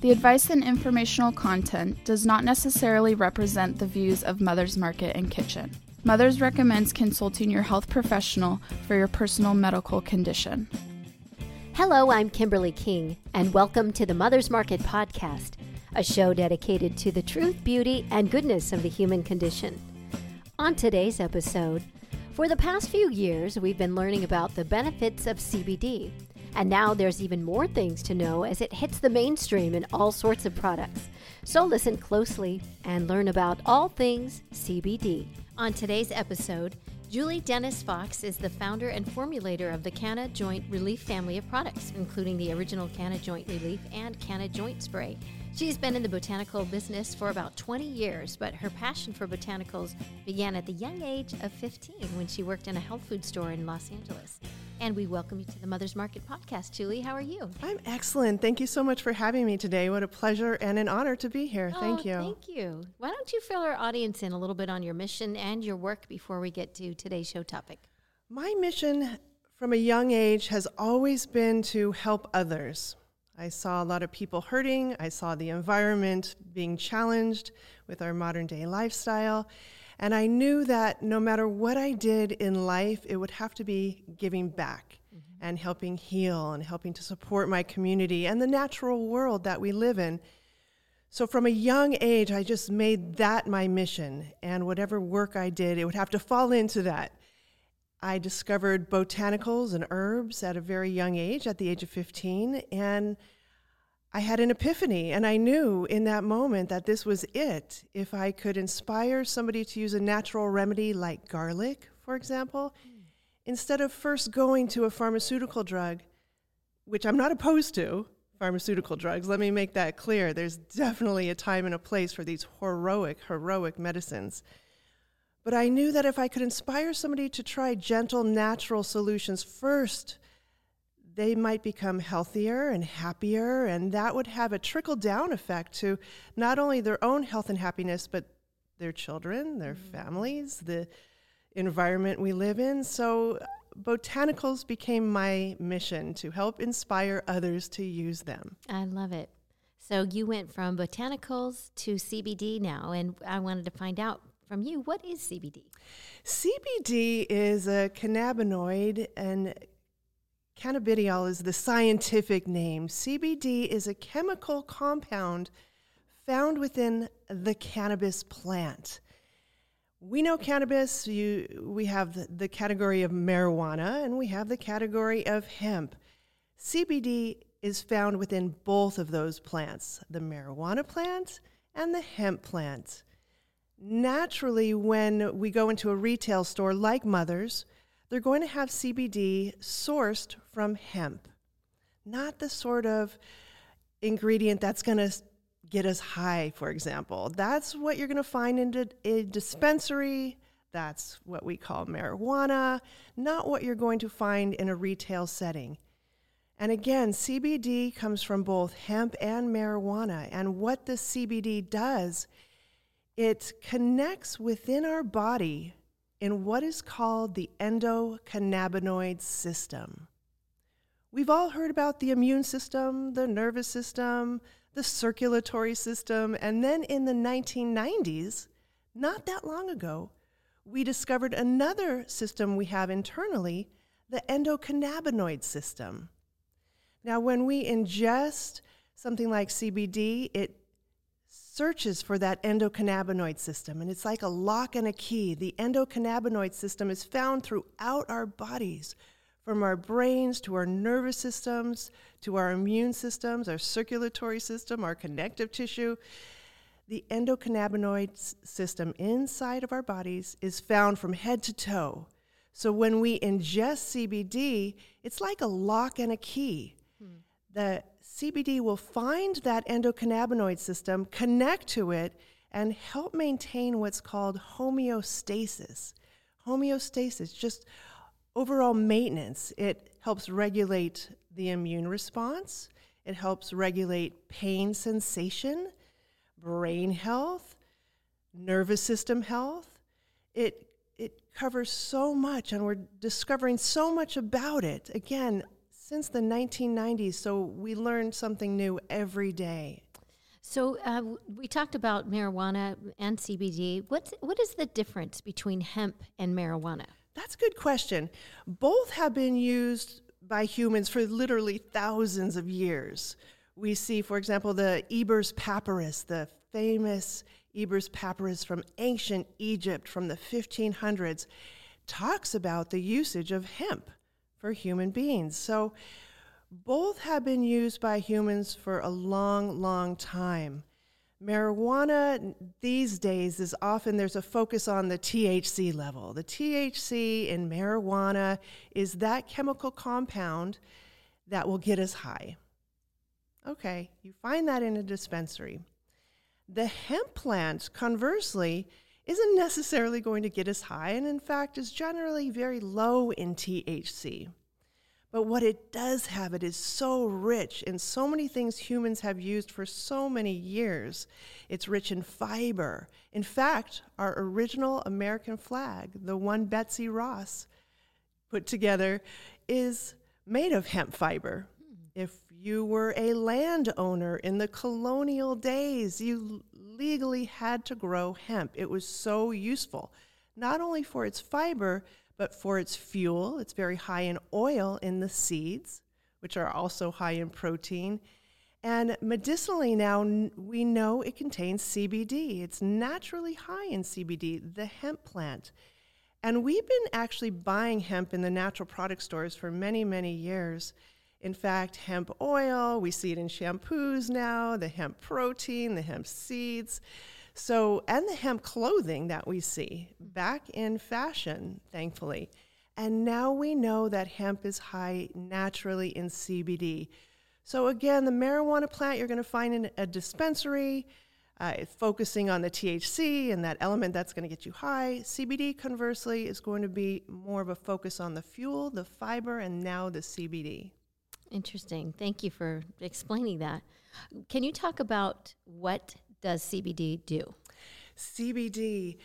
The advice and informational content does not necessarily represent the views of Mother's Market and Kitchen. Mother's recommends consulting your health professional for your personal medical condition. Hello, I'm Kimberly King, and welcome to the Mother's Market Podcast, a show dedicated to the truth, beauty, and goodness of the human condition. On today's episode, for the past few years, we've been learning about the benefits of CBD and now there's even more things to know as it hits the mainstream in all sorts of products. So listen closely and learn about all things CBD. On today's episode, Julie Dennis Fox is the founder and formulator of the Canna Joint Relief family of products, including the original Canna Joint Relief and Canna Joint Spray. She's been in the botanical business for about 20 years, but her passion for botanicals began at the young age of 15 when she worked in a health food store in Los Angeles. And we welcome you to the Mother's Market podcast. Julie, how are you? I'm excellent. Thank you so much for having me today. What a pleasure and an honor to be here. Oh, thank you. Thank you. Why don't you fill our audience in a little bit on your mission and your work before we get to today's show topic? My mission from a young age has always been to help others. I saw a lot of people hurting. I saw the environment being challenged with our modern day lifestyle. And I knew that no matter what I did in life, it would have to be giving back mm-hmm. and helping heal and helping to support my community and the natural world that we live in. So from a young age, I just made that my mission. And whatever work I did, it would have to fall into that. I discovered botanicals and herbs at a very young age, at the age of 15. And I had an epiphany, and I knew in that moment that this was it. If I could inspire somebody to use a natural remedy like garlic, for example, instead of first going to a pharmaceutical drug, which I'm not opposed to, pharmaceutical drugs, let me make that clear. There's definitely a time and a place for these heroic, heroic medicines. But I knew that if I could inspire somebody to try gentle, natural solutions first, they might become healthier and happier, and that would have a trickle down effect to not only their own health and happiness, but their children, their mm-hmm. families, the environment we live in. So, botanicals became my mission to help inspire others to use them. I love it. So, you went from botanicals to CBD now, and I wanted to find out from you what is CBD? CBD is a cannabinoid and Cannabidiol is the scientific name. CBD is a chemical compound found within the cannabis plant. We know cannabis, you, we have the, the category of marijuana and we have the category of hemp. CBD is found within both of those plants, the marijuana plant and the hemp plant. Naturally, when we go into a retail store like Mother's, they're going to have CBD sourced from hemp, not the sort of ingredient that's going to get us high, for example. That's what you're going to find in a dispensary. That's what we call marijuana, not what you're going to find in a retail setting. And again, CBD comes from both hemp and marijuana. And what the CBD does, it connects within our body in what is called the endocannabinoid system. We've all heard about the immune system, the nervous system, the circulatory system, and then in the 1990s, not that long ago, we discovered another system we have internally, the endocannabinoid system. Now, when we ingest something like CBD, it searches for that endocannabinoid system, and it's like a lock and a key. The endocannabinoid system is found throughout our bodies, from our brains to our nervous systems to our immune systems, our circulatory system, our connective tissue. The endocannabinoid system inside of our bodies is found from head to toe. So when we ingest CBD, it's like a lock and a key. Hmm. The CBD will find that endocannabinoid system, connect to it, and help maintain what's called homeostasis. Homeostasis, just overall maintenance. It helps regulate the immune response, it helps regulate pain sensation, brain health, nervous system health. It it covers so much and we're discovering so much about it. Again, since the 1990s, so we learn something new every day. So uh, we talked about marijuana and CBD. What's what is the difference between hemp and marijuana? That's a good question. Both have been used by humans for literally thousands of years. We see, for example, the Ebers Papyrus, the famous Ebers Papyrus from ancient Egypt from the 1500s, talks about the usage of hemp for human beings. So both have been used by humans for a long, long time. Marijuana these days is often there's a focus on the THC level. The THC in marijuana is that chemical compound that will get us high. Okay, you find that in a dispensary. The hemp plant, conversely, isn't necessarily going to get us high, and in fact is generally very low in THC. But what it does have, it is so rich in so many things humans have used for so many years. It's rich in fiber. In fact, our original American flag, the one Betsy Ross put together, is made of hemp fiber. If you were a landowner in the colonial days, you legally had to grow hemp. It was so useful, not only for its fiber, but for its fuel. It's very high in oil in the seeds, which are also high in protein. And medicinally, now we know it contains CBD. It's naturally high in CBD, the hemp plant. And we've been actually buying hemp in the natural product stores for many, many years. In fact, hemp oil, we see it in shampoos now, the hemp protein, the hemp seeds. So, and the hemp clothing that we see back in fashion, thankfully. And now we know that hemp is high naturally in CBD. So, again, the marijuana plant you're going to find in a dispensary, uh, focusing on the THC and that element that's going to get you high. CBD, conversely, is going to be more of a focus on the fuel, the fiber, and now the CBD. Interesting. Thank you for explaining that. Can you talk about what does CBD do? CBD,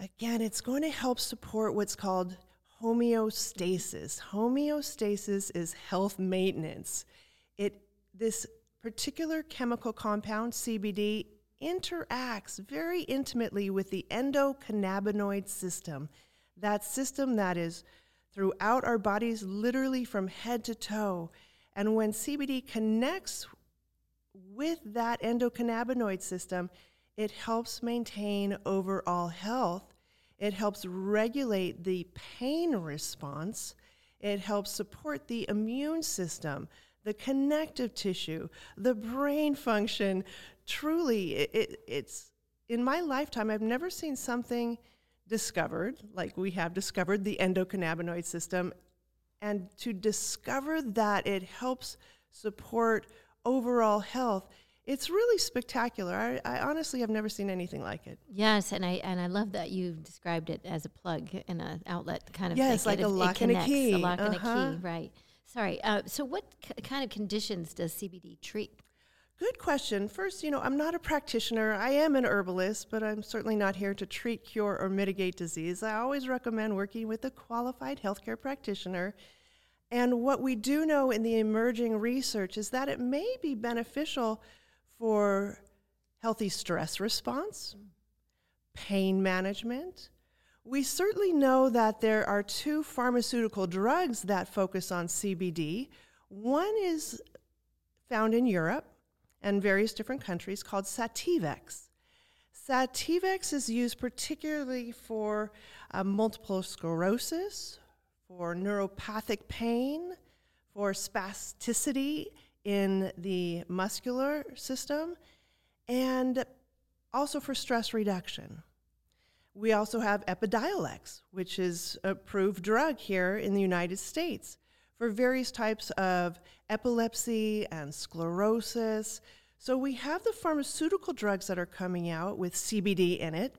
again, it's going to help support what's called homeostasis. Homeostasis is health maintenance. It this particular chemical compound CBD interacts very intimately with the endocannabinoid system. That system that is throughout our bodies literally from head to toe. And when CBD connects with that endocannabinoid system, it helps maintain overall health. It helps regulate the pain response. It helps support the immune system, the connective tissue, the brain function. Truly, it, it, it's in my lifetime, I've never seen something discovered like we have discovered the endocannabinoid system. And to discover that it helps support overall health it's really spectacular. I, I, honestly have never seen anything like it. Yes, and I and I love that you described it as a plug and an outlet kind of. Yes, like it, a lock and a key. A lock uh-huh. and a key, right? Sorry. Uh, so, what c- kind of conditions does CBD treat? Good question. First, you know, I'm not a practitioner. I am an herbalist, but I'm certainly not here to treat, cure, or mitigate disease. I always recommend working with a qualified healthcare practitioner and what we do know in the emerging research is that it may be beneficial for healthy stress response, pain management. We certainly know that there are two pharmaceutical drugs that focus on CBD. One is found in Europe and various different countries called Sativex. Sativex is used particularly for uh, multiple sclerosis, for neuropathic pain, for spasticity in the muscular system, and also for stress reduction. We also have Epidiolex, which is approved drug here in the United States for various types of epilepsy and sclerosis. So we have the pharmaceutical drugs that are coming out with CBD in it.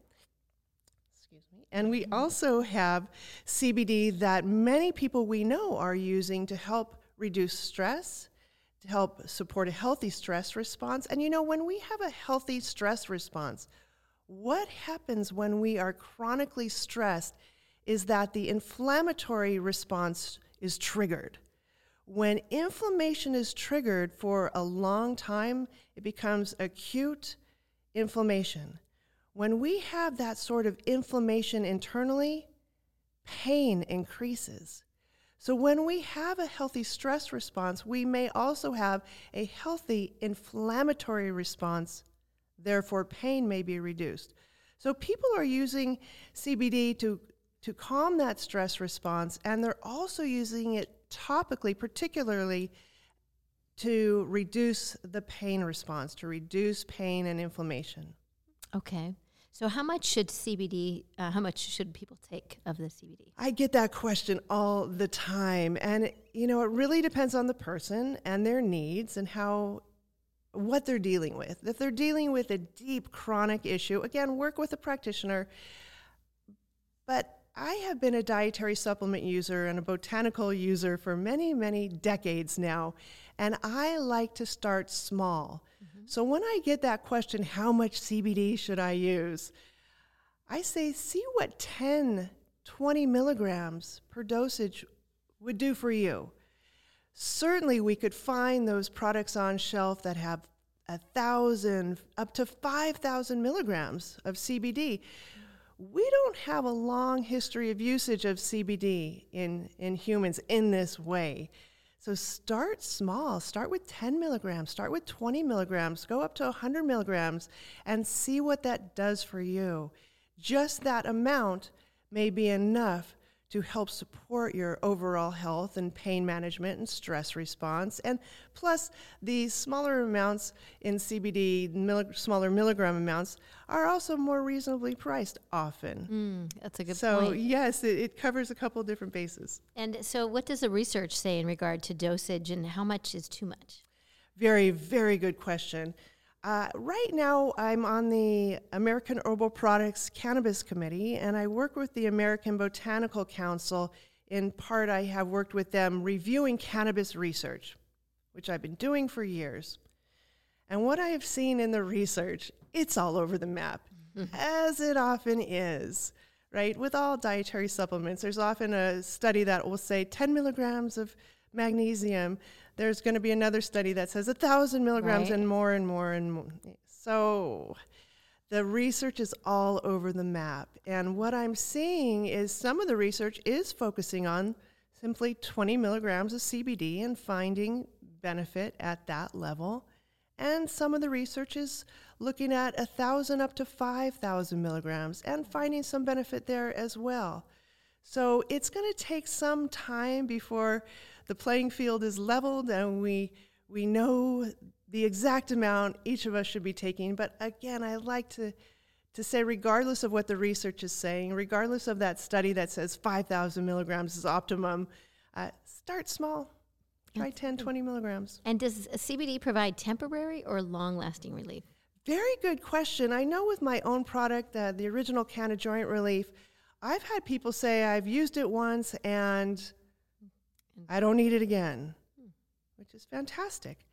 And we also have CBD that many people we know are using to help reduce stress, to help support a healthy stress response. And you know, when we have a healthy stress response, what happens when we are chronically stressed is that the inflammatory response is triggered. When inflammation is triggered for a long time, it becomes acute inflammation. When we have that sort of inflammation internally, pain increases. So, when we have a healthy stress response, we may also have a healthy inflammatory response. Therefore, pain may be reduced. So, people are using CBD to, to calm that stress response, and they're also using it topically, particularly to reduce the pain response, to reduce pain and inflammation. Okay. So, how much should CBD, uh, how much should people take of the CBD? I get that question all the time. And, you know, it really depends on the person and their needs and how, what they're dealing with. If they're dealing with a deep chronic issue, again, work with a practitioner. But I have been a dietary supplement user and a botanical user for many, many decades now. And I like to start small. Mm-hmm. So when I get that question, how much CBD should I use? I say, see what 10, 20 milligrams per dosage would do for you. Certainly, we could find those products on shelf that have a thousand, up to 5,000 milligrams of CBD. We don't have a long history of usage of CBD in, in humans in this way. So start small. Start with 10 milligrams, start with 20 milligrams, go up to 100 milligrams, and see what that does for you. Just that amount may be enough to help support your overall health and pain management and stress response. And plus, the smaller amounts in CBD, milli- smaller milligram amounts, are also more reasonably priced often. Mm, that's a good so, point. So, yes, it, it covers a couple different bases. And so, what does the research say in regard to dosage and how much is too much? Very, very good question. Uh, right now, I'm on the American Herbal Products Cannabis Committee, and I work with the American Botanical Council. In part, I have worked with them reviewing cannabis research, which I've been doing for years. And what I have seen in the research, it's all over the map, as it often is, right? With all dietary supplements, there's often a study that will say 10 milligrams of magnesium there's going to be another study that says a thousand milligrams Right. and more and more and more. So the research is all over the map. And what I'm seeing is some of the research is focusing on simply 20 milligrams of CBD and finding benefit at that level. And some of the research is looking at a thousand up to 5,000 milligrams and finding some benefit there as well. So it's going to take some time before the playing field is leveled and we we know the exact amount each of us should be taking. But again, I like to to say, regardless of what the research is saying, regardless of that study that says 5,000 milligrams is optimum, uh, start small. Try 10, 20 milligrams. And does CBD provide temporary or long lasting relief? Very good question. I know with my own product, uh, the original Canna Joint Relief, I've had people say I've used it once and I don't need it again, which is fantastic.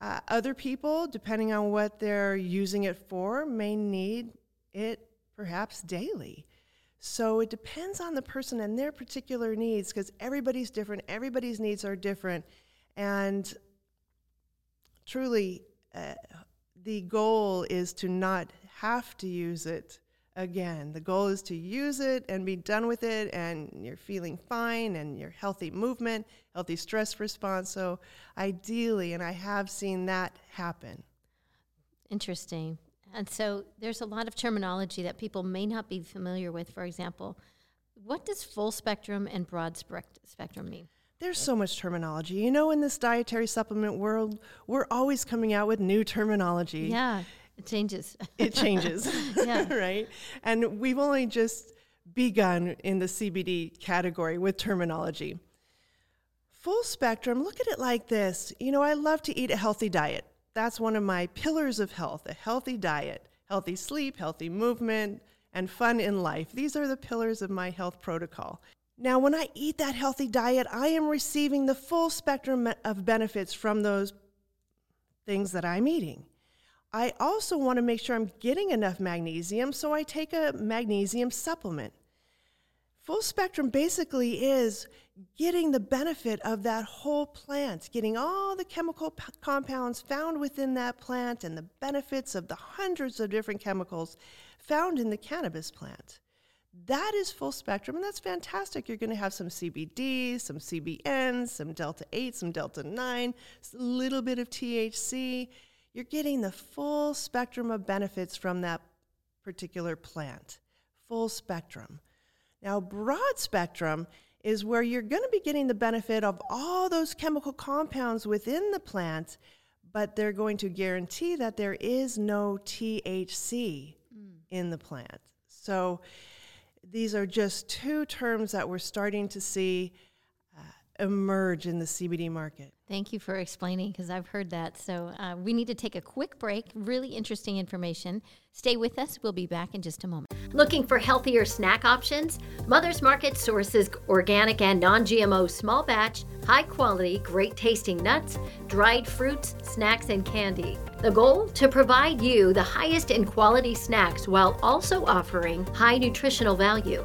Uh, other people, depending on what they're using it for, may need it perhaps daily. So it depends on the person and their particular needs because everybody's different, everybody's needs are different. And truly, uh, the goal is to not have to use it again. The goal is to use it and be done with it, and you're feeling fine and your healthy movement, healthy stress response. So, ideally, and I have seen that happen. Interesting. And so there's a lot of terminology that people may not be familiar with. For example, what does full spectrum and broad spec- spectrum mean? There's so much terminology. You know, in this dietary supplement world, we're always coming out with new terminology. Yeah, it changes. It changes, Yeah. right? And we've only just begun in the CBD category with terminology. Full spectrum, look at it like this. You know, I love to eat a healthy diet. That's one of my pillars of health a healthy diet, healthy sleep, healthy movement, and fun in life. These are the pillars of my health protocol. Now, when I eat that healthy diet, I am receiving the full spectrum of benefits from those things that I'm eating. I also want to make sure I'm getting enough magnesium, so I take a magnesium supplement. Full spectrum basically is getting the benefit of that whole plant, getting all the chemical p- compounds found within that plant and the benefits of the hundreds of different chemicals found in the cannabis plant. That is full spectrum, and that's fantastic. You're going to have some CBD, some CBN, some delta 8, some delta 9, a little bit of THC. You're getting the full spectrum of benefits from that particular plant. Full spectrum. Now, broad spectrum is where you're going to be getting the benefit of all those chemical compounds within the plant, but they're going to guarantee that there is no THC mm. in the plant. So, these are just two terms that we're starting to see emerge in the CBD market. Thank you for explaining because I've heard that. So uh, we need to take a quick break. Really interesting information. Stay with us. We'll be back in just a moment. Looking for healthier snack options? Mother's Market sources organic and non GMO small batch, high quality, great tasting nuts, dried fruits, snacks, and candy. The goal? To provide you the highest in quality snacks while also offering high nutritional value.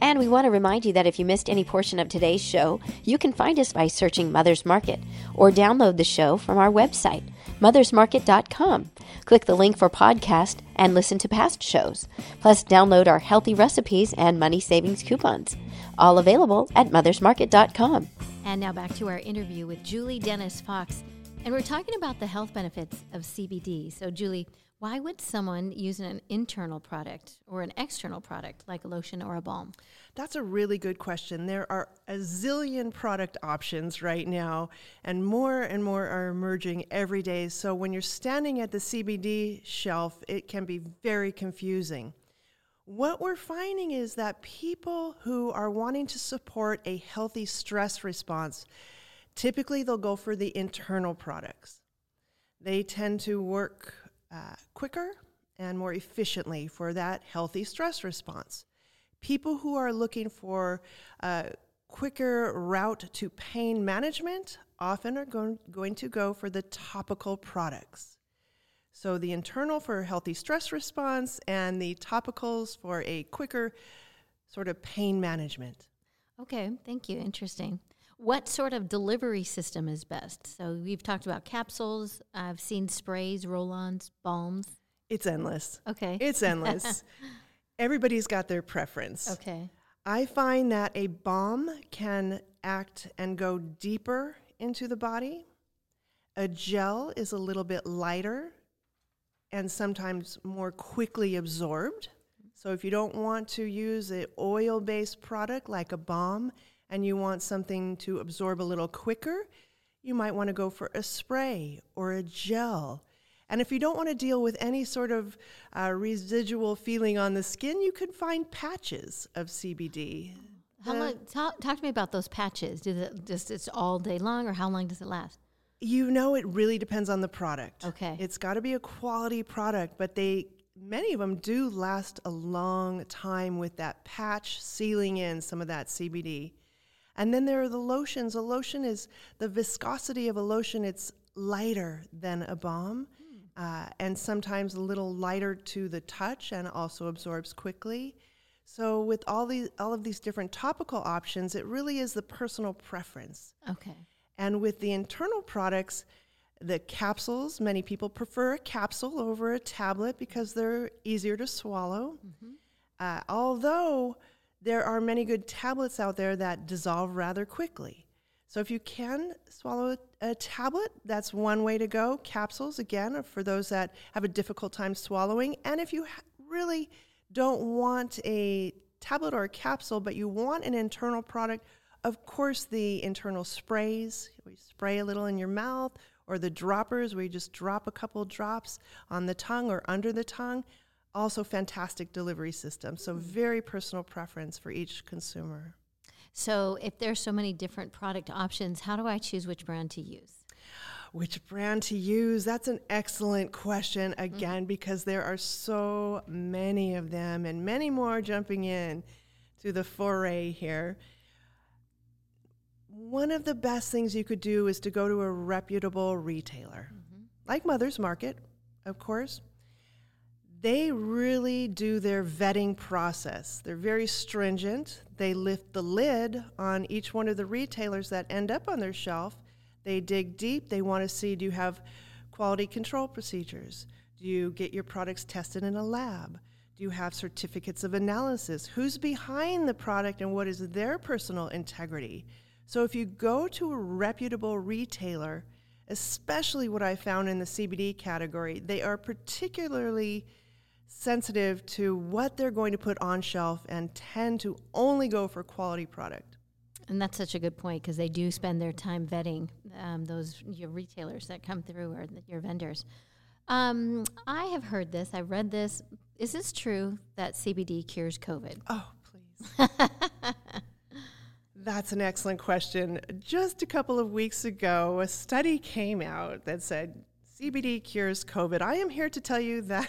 And we want to remind you that if you missed any portion of today's show, you can find us by searching Mother's Market or download the show from our website, mothersmarket.com. Click the link for podcast and listen to past shows. Plus, download our healthy recipes and money savings coupons. All available at mothersmarket.com. And now back to our interview with Julie Dennis Fox. And we're talking about the health benefits of CBD. So, Julie, why would someone use an internal product or an external product like a lotion or a balm? That's a really good question. There are a zillion product options right now, and more and more are emerging every day. So when you're standing at the CBD shelf, it can be very confusing. What we're finding is that people who are wanting to support a healthy stress response, typically they'll go for the internal products. They tend to work uh, quicker and more efficiently for that healthy stress response. People who are looking for a quicker route to pain management often are going, going to go for the topical products. So, the internal for a healthy stress response and the topicals for a quicker sort of pain management. Okay, thank you. Interesting. What sort of delivery system is best? So we've talked about capsules. I've seen sprays, roll-ons, balms. It's endless. Okay. It's endless. Everybody's got their preference. Okay. I find that a balm can act and go deeper into the body. A gel is a little bit lighter and sometimes more quickly absorbed. So if you don't want to use an oil-based product like a balm, and you want something to absorb a little quicker, you might want to go for a spray or a gel. And if you don't want to deal with any sort of uh, residual feeling on the skin, you could find patches of CBD. How long? Talk, talk to me about those patches. Does it just it's all day long, or how long does it last? You know, it really depends on the product. Okay, it's got to be a quality product, but they many of them do last a long time with that patch sealing in some of that CBD. And then there are the lotions. A lotion is the viscosity of a lotion, it's lighter than a balm. Uh, and sometimes a little lighter to the touch and also absorbs quickly. So with all these all of these different topical options, it really is the personal preference. Okay. And with the internal products, the capsules, many people prefer a capsule over a tablet because they're easier to swallow. Mm-hmm. Uh, although there are many good tablets out there that dissolve rather quickly. So if you can swallow a tablet, that's one way to go. Capsules, again, for those that have a difficult time swallowing. And if you really don't want a tablet or a capsule, but you want an internal product, of course, the internal sprays, we spray a little in your mouth, or the droppers, where you just drop a couple drops on the tongue or under the tongue. Also, fantastic delivery system. So, very personal preference for each consumer. So, if there's so many different product options, how do I choose which brand to use? Which brand to use? That's an excellent question, again, mm-hmm. because there are so many of them and many more jumping in to the foray here. One of the best things you could do is to go to a reputable retailer, mm-hmm. like Mother's Market, of course they really do their vetting process. They're very stringent. They lift the lid on each one of the retailers that end up on their shelf. They dig deep. They want to see do you have quality control procedures? Do you get your products tested in a lab? Do you have certificates of analysis? Who's behind the product and what is their personal integrity? So if you go to a reputable retailer, especially what I found in the CBD category, they are particularly sensitive to what they're going to put on shelf and tend to only go for quality product. And that's such a good point because they do spend their time vetting um, those your retailers that come through or the, your vendors. Um, I have heard this. I've read this. Is this true that CBD cures COVID? Oh, please. That's an excellent question. Just a couple of weeks ago, a study came out that said CBD cures COVID. I am here to tell you that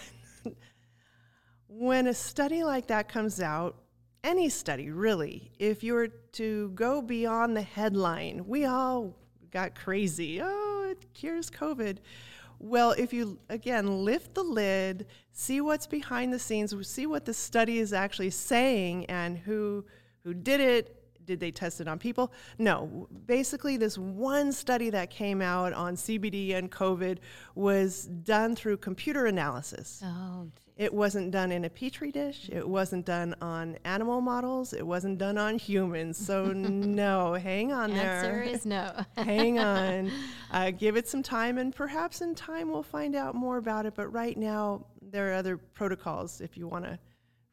when a study like that comes out, any study really, if you were to go beyond the headline, we all got crazy. Oh, it cures COVID. Well, if you again lift the lid, see what's behind the scenes, see what the study is actually saying and who who did it, did they test it on people? No. Basically, this one study that came out on CBD and COVID was done through computer analysis. Oh, it wasn't done in a petri dish. It wasn't done on animal models. It wasn't done on humans. So no, hang on Answer there. Answer is no. hang on. Uh, give it some time, and perhaps in time we'll find out more about it. But right now, there are other protocols if you want to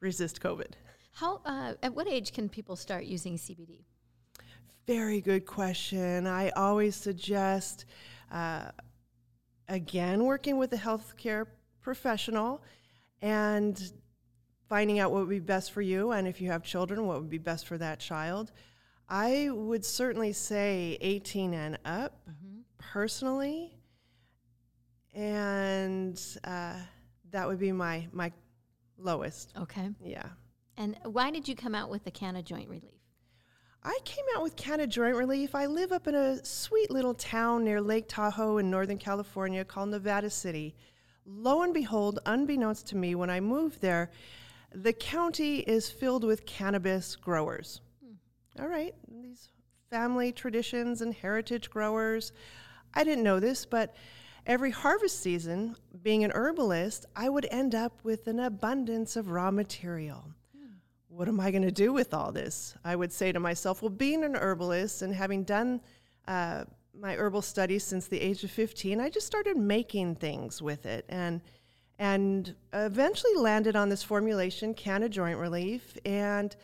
resist COVID. How? Uh, at what age can people start using CBD? Very good question. I always suggest, uh, again, working with a healthcare professional and finding out what would be best for you, and if you have children, what would be best for that child. I would certainly say 18 and up, mm-hmm. personally, and uh, that would be my my lowest. Okay. Yeah. And why did you come out with the Canna Joint Relief? I came out with Canna Joint Relief. I live up in a sweet little town near Lake Tahoe in Northern California called Nevada City. Lo and behold, unbeknownst to me, when I moved there, the county is filled with cannabis growers. Hmm. All right, these family traditions and heritage growers. I didn't know this, but every harvest season, being an herbalist, I would end up with an abundance of raw material what am I going to do with all this? I would say to myself, well, being an herbalist and having done uh, my herbal studies since the age of 15, I just started making things with it and and eventually landed on this formulation, Canna Joint Relief, and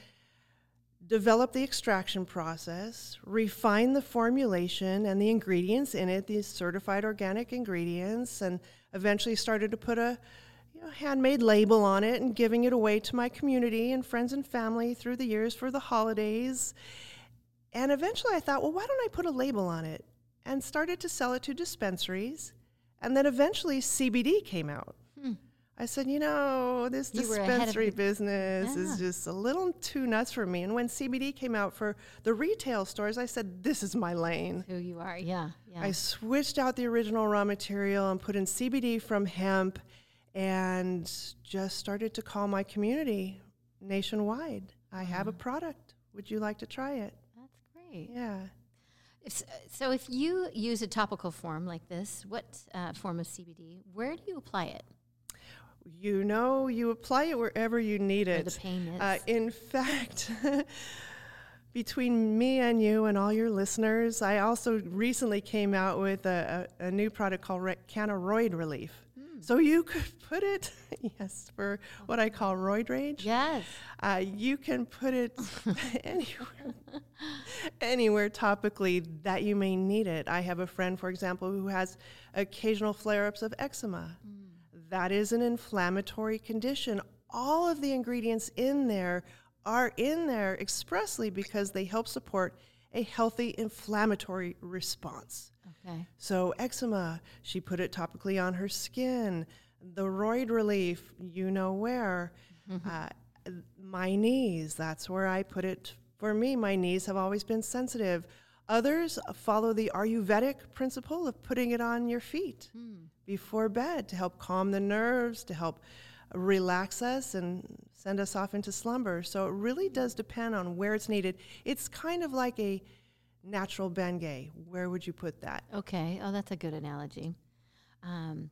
developed the extraction process, refined the formulation and the ingredients in it, these certified organic ingredients, and eventually started to put a a handmade label on it and giving it away to my community and friends and family through the years for the holidays. And eventually I thought, well, why don't I put a label on it? And started to sell it to dispensaries. And then eventually CBD came out. Hmm. I said, you know, this you dispensary business yeah. is just a little too nuts for me. And when CBD came out for the retail stores, I said, this is my lane. Who you are, yeah, yeah. I switched out the original raw material and put in CBD from hemp and just started to call my community nationwide. I have a product. Would you like to try it? That's great. Yeah. So, if you use a topical form like this, what uh, form of CBD? Where do you apply it? You know, you apply it wherever you need it. Where the pain is. Uh, in fact, between me and you and all your listeners, I also recently came out with a, a, a new product called Re- Canaroid Relief. So you could put it, yes, for what I call roid rage. Yes. Uh, you can put it anywhere, anywhere topically that you may need it. I have a friend, for example, who has occasional flare-ups of eczema. That is an inflammatory condition. All of the ingredients in there are in there expressly because they help support a healthy inflammatory response. Okay. So eczema, she put it topically on her skin. The roid relief, you know where. Uh, my knees, that's where I put it. For me, my knees have always been sensitive. Others follow the Ayurvedic principle of putting it on your feet before bed to help calm the nerves, to help relax us and send us off into slumber. So it really does depend on where it's needed. It's kind of like a natural Bengay. Where would you put that? Okay. Oh, that's a good analogy. Um,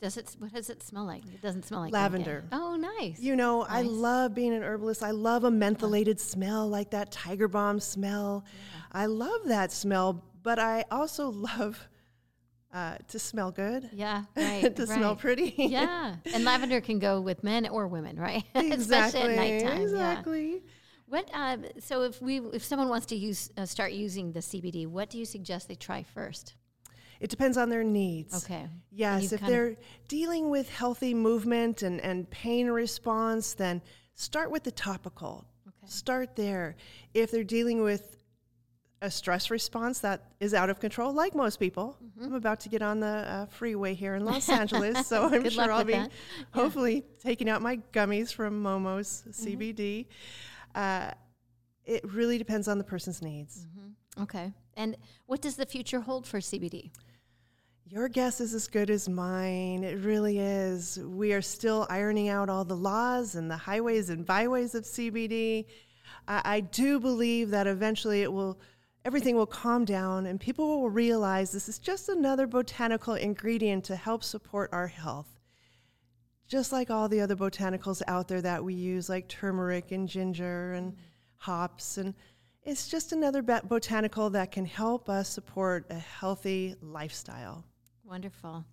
does it? What does it smell like? It doesn't smell like Lavender. Bengay. Oh, nice. You know, I love being an herbalist. I love a mentholated smell like that Tiger Balm smell. I love that smell, but I also love uh, to smell good, yeah. Right. to smell pretty. yeah, and lavender can go with men or women, right? exactly. Especially at nighttime. Yeah. What? Um, so if we, if someone wants to use, uh, start using the CBD, what do you suggest they try first? It depends on their needs. Okay. Yes, if they're dealing with healthy movement and, and pain response, then start with the topical. Okay. Start there. If they're dealing with a stress response that is out of control, like most people, Mm-hmm. I'm about to get on the uh, freeway here in Los Angeles, so I'm sure I'll be that. hopefully taking out my gummies from Momo's Mm-hmm. CBD. Uh, it really depends on the person's needs. Okay. And what does the future hold for CBD? Your guess is as good as mine. It really is. We are still ironing out all the laws and the highways and byways of CBD. I, I do believe that eventually it will, everything will calm down and people will realize this is just another botanical ingredient to help support our health. Just like all the other botanicals out there that we use, like turmeric and ginger and hops and it's just another botanical that can help us support a healthy lifestyle. Wonderful.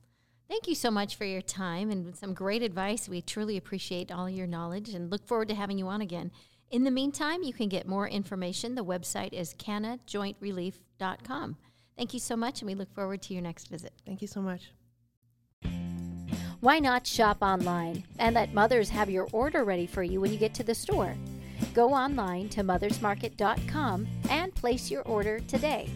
Thank you so much for your time and some great advice. We truly appreciate all your knowledge and look forward to having you on again. In the meantime, you can get more information. The website is cannajointrelief.com. Thank you so much, and we look forward to your next visit. Thank you so much. Why not shop online and let mothers have your order ready for you when you get to the store? Go online to mothersmarket.com and place your order today.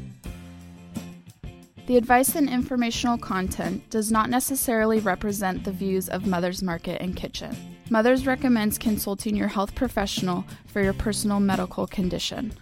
The advice and informational content does not necessarily represent the views of Mother's Market and Kitchen. Mothers recommends consulting your health professional for your personal medical condition.